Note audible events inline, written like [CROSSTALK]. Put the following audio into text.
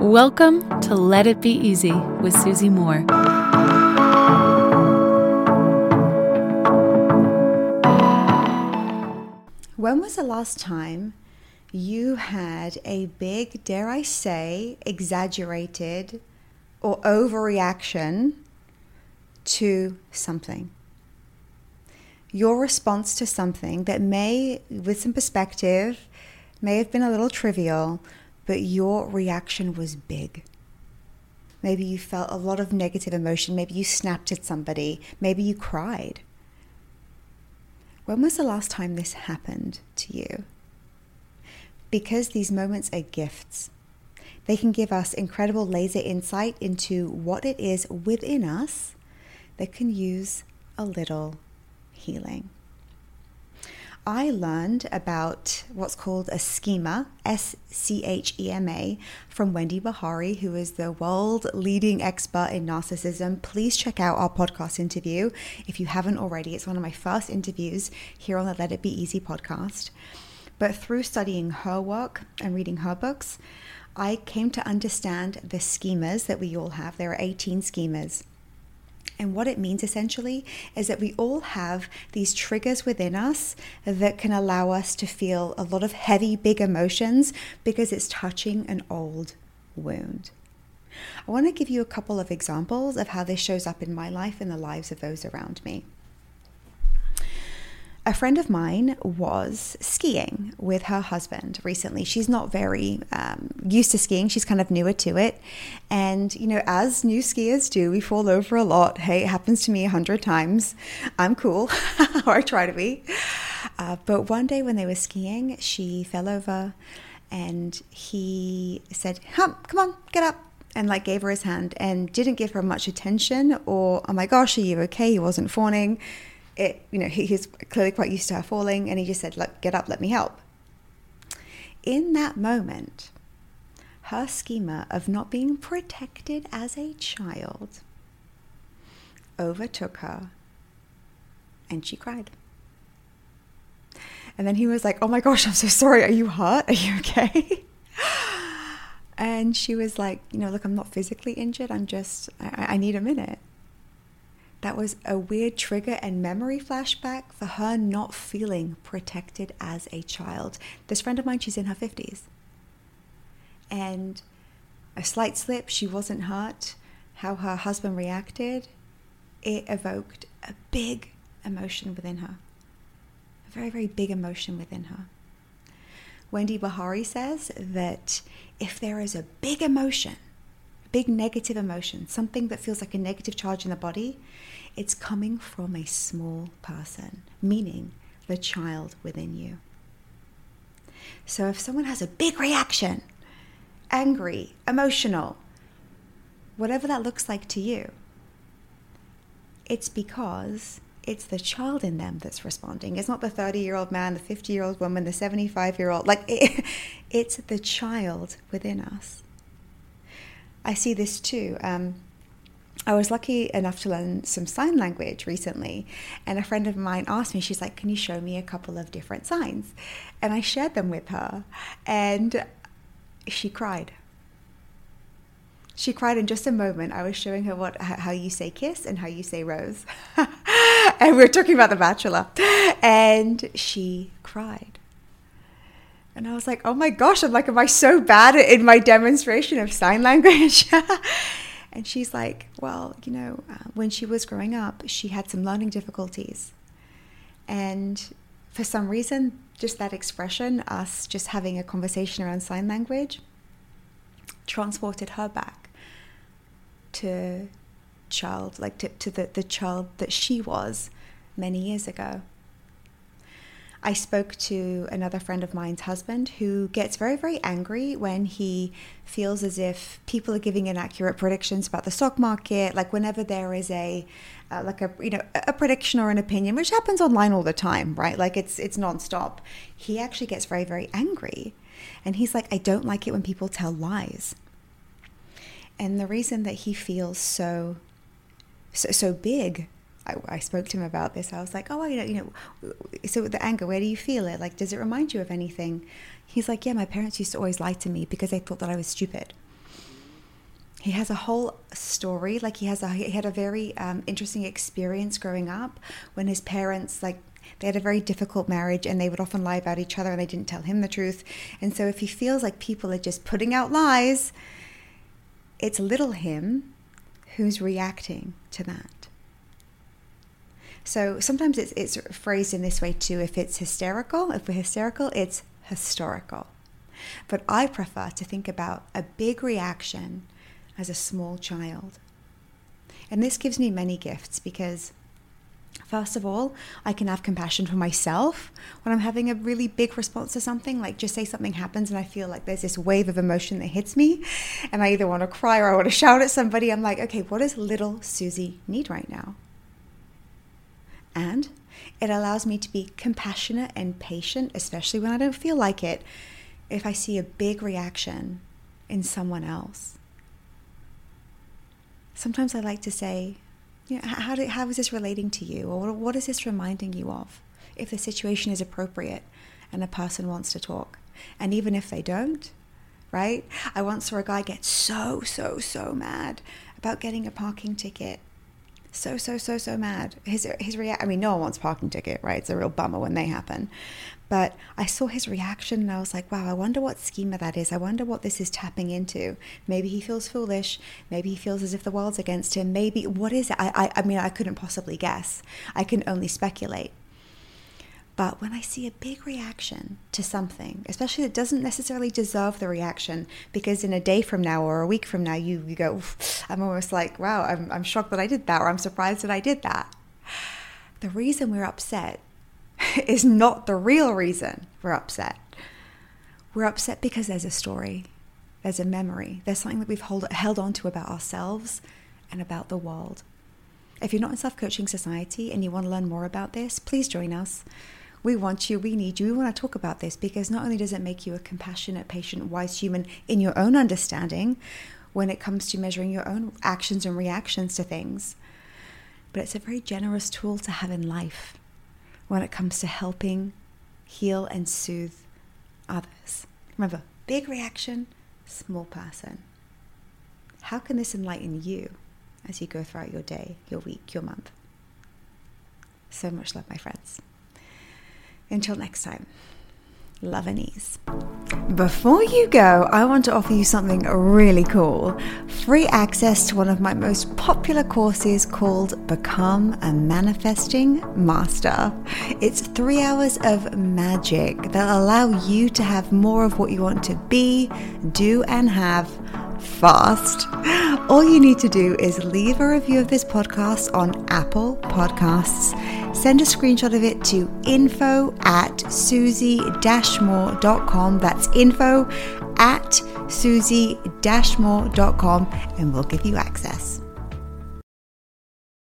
Welcome to Let It Be Easy with Susie Moore. When was the last time you had a big, dare I say, exaggerated or overreaction to something? Your response to something that may, with some perspective, may have been a little trivial, but your reaction was big. Maybe you felt a lot of negative emotion. Maybe you snapped at somebody. Maybe you cried. When was the last time this happened to you? Because these moments are gifts. They can give us incredible laser insight into what it is within us that can use a little healing. I learned about what's called a schema, S C H E M A, from Wendy Behary, who is the world leading expert in narcissism. Please check out our podcast interview if you haven't already. It's one of my first interviews here on the Let It Be Easy podcast. But through studying her work and reading her books, I came to understand the schemas that we all have. There are 18 schemas. And what it means essentially is that we all have these triggers within us that can allow us to feel a lot of heavy, big emotions because it's touching an old wound. I want to give you a couple of examples of how this shows up in my life and the lives of those around me a friend of mine was skiing with her husband recently. She's not very um, used to skiing, she's kind of newer to it. And, you know, as new skiers do, we fall over a lot. Hey, it happens to me a hundred times. I'm cool, [LAUGHS] or I try to be. Uh, but one day when they were skiing, she fell over and he said, Come, come on, get up and like gave her his hand and didn't give her much attention or oh my gosh are you okay he wasn't fawning it, you know, he, he's clearly quite used to her falling, and he just said, "Look, get up, let me help." In that moment, her schema of not being protected as a child overtook her, and she cried. And then he was like, "Oh my gosh, I'm so sorry. Are you hurt? Are you okay?" [LAUGHS] and she was like, "You know, look, I'm not physically injured. I'm just, I, I need a minute." That was a weird trigger and memory flashback for her not feeling protected as a child. This friend of mine, she's in her 50s. And a slight slip, she wasn't hurt. How her husband reacted, it evoked a big emotion within her. A very, very big emotion within her. Wendy Behary says that if there is a big emotion big negative emotion, something that feels like a negative charge in the body, it's coming from a small person, meaning the child within you. So if someone has a big reaction, angry, emotional, whatever that looks like to you, it's because it's the child in them that's responding. It's not the 30 year old man, the 50 year old woman, the 75 year old. Like, it, [LAUGHS] it's the child within us. I see this too. Um, I was lucky enough to learn some sign language recently, and a friend of mine asked me, she's like, Can you show me a couple of different signs? And I shared them with her, and she cried. She cried in just a moment. I was showing her what how you say kiss and how you say rose. [LAUGHS] and we were talking about The Bachelor. And she cried. And I was like, oh my gosh, I'm like, am I so bad in my demonstration of sign language? [LAUGHS] and she's like, well, you know, uh, when she was growing up, she had some learning difficulties. And for some reason, just that expression, us just having a conversation around sign language, transported her back to child, like to, to the, the child that she was many years ago. I spoke to another friend of mine's husband who gets very, very angry when he feels as if people are giving inaccurate predictions about the stock market. Like whenever there is a, uh, like a you know a prediction or an opinion, which happens online all the time, right? Like it's it's nonstop. He actually gets very, very angry, and he's like, I don't like it when people tell lies. And the reason that he feels so so, so big I, I, spoke to him about this. I was like, oh, you know, you know, so the anger, where do you feel it? Like, does it remind you of anything? He's like, yeah, my parents used to always lie to me because they thought that I was stupid. he has a whole story. Like he has a he had a very um, interesting experience growing up when his parents like they had a very difficult marriage and they would often lie about each other and they didn't tell him the truth. And so if he feels like people are just putting out lies, it's little him who's reacting to that. So sometimes it's, it's phrased in this way too. If it's hysterical, if we're hysterical, it's historical. But I prefer to think about a big reaction as a small child. And this gives me many gifts because, first of all, I can have compassion for myself when I'm having a really big response to something. Like, just say something happens and I feel like there's this wave of emotion that hits me, and I either want to cry or I want to shout at somebody. I'm like, okay, what does little Susie need right now? And it allows me to be compassionate and patient, especially when I don't feel like it, if I see a big reaction in someone else sometimes I like to say, you know, how, do, how is this relating to you? Or what is this reminding you of? If the situation is appropriate and a person wants to talk. And even if they don't, right? I once saw a guy get so, so, so mad about getting a parking ticket. So, so, so, so mad. His, his react. I mean, no one wants parking ticket, right? It's a real bummer when they happen. But I saw his reaction and I was like, wow, I wonder what schema that is. I wonder what this is tapping into. Maybe he feels foolish. Maybe he feels as if the world's against him. Maybe, what is it? I, I, I mean, I couldn't possibly guess. I can only speculate. But when I see a big reaction to something, especially that doesn't necessarily deserve the reaction, because in a day from now or a week from now, you, you go, I'm almost like, wow, I'm, I'm shocked that I did that, or I'm surprised that I did that. The reason we're upset [LAUGHS] is not the real reason we're upset. We're upset because there's a story, there's a memory, there's something that we've hold, held on to about ourselves and about the world. If you're not in Self Coaching Society and you want to learn more about this, please join us. We want you, we need you, we want to talk about this because not only does it make you a compassionate, patient, wise human in your own understanding when it comes to measuring your own actions and reactions to things, but it's a very generous tool to have in life when it comes to helping heal and soothe others. Remember, big reaction, small person. How can this enlighten you as you go throughout your day, your week, your month? So much love, my friends. Until next time. Love and ease. Before you go, I want to offer you something really cool free access to one of my most popular courses called Become a Manifesting Master. It's three hours of magic that'll allow you to have more of what you want to be, do, and have fast. All you need to do is leave a review of this podcast on Apple Podcasts. Send a screenshot of it to info at susie-moore.com. That's info at susie-moore.com and we'll give you access.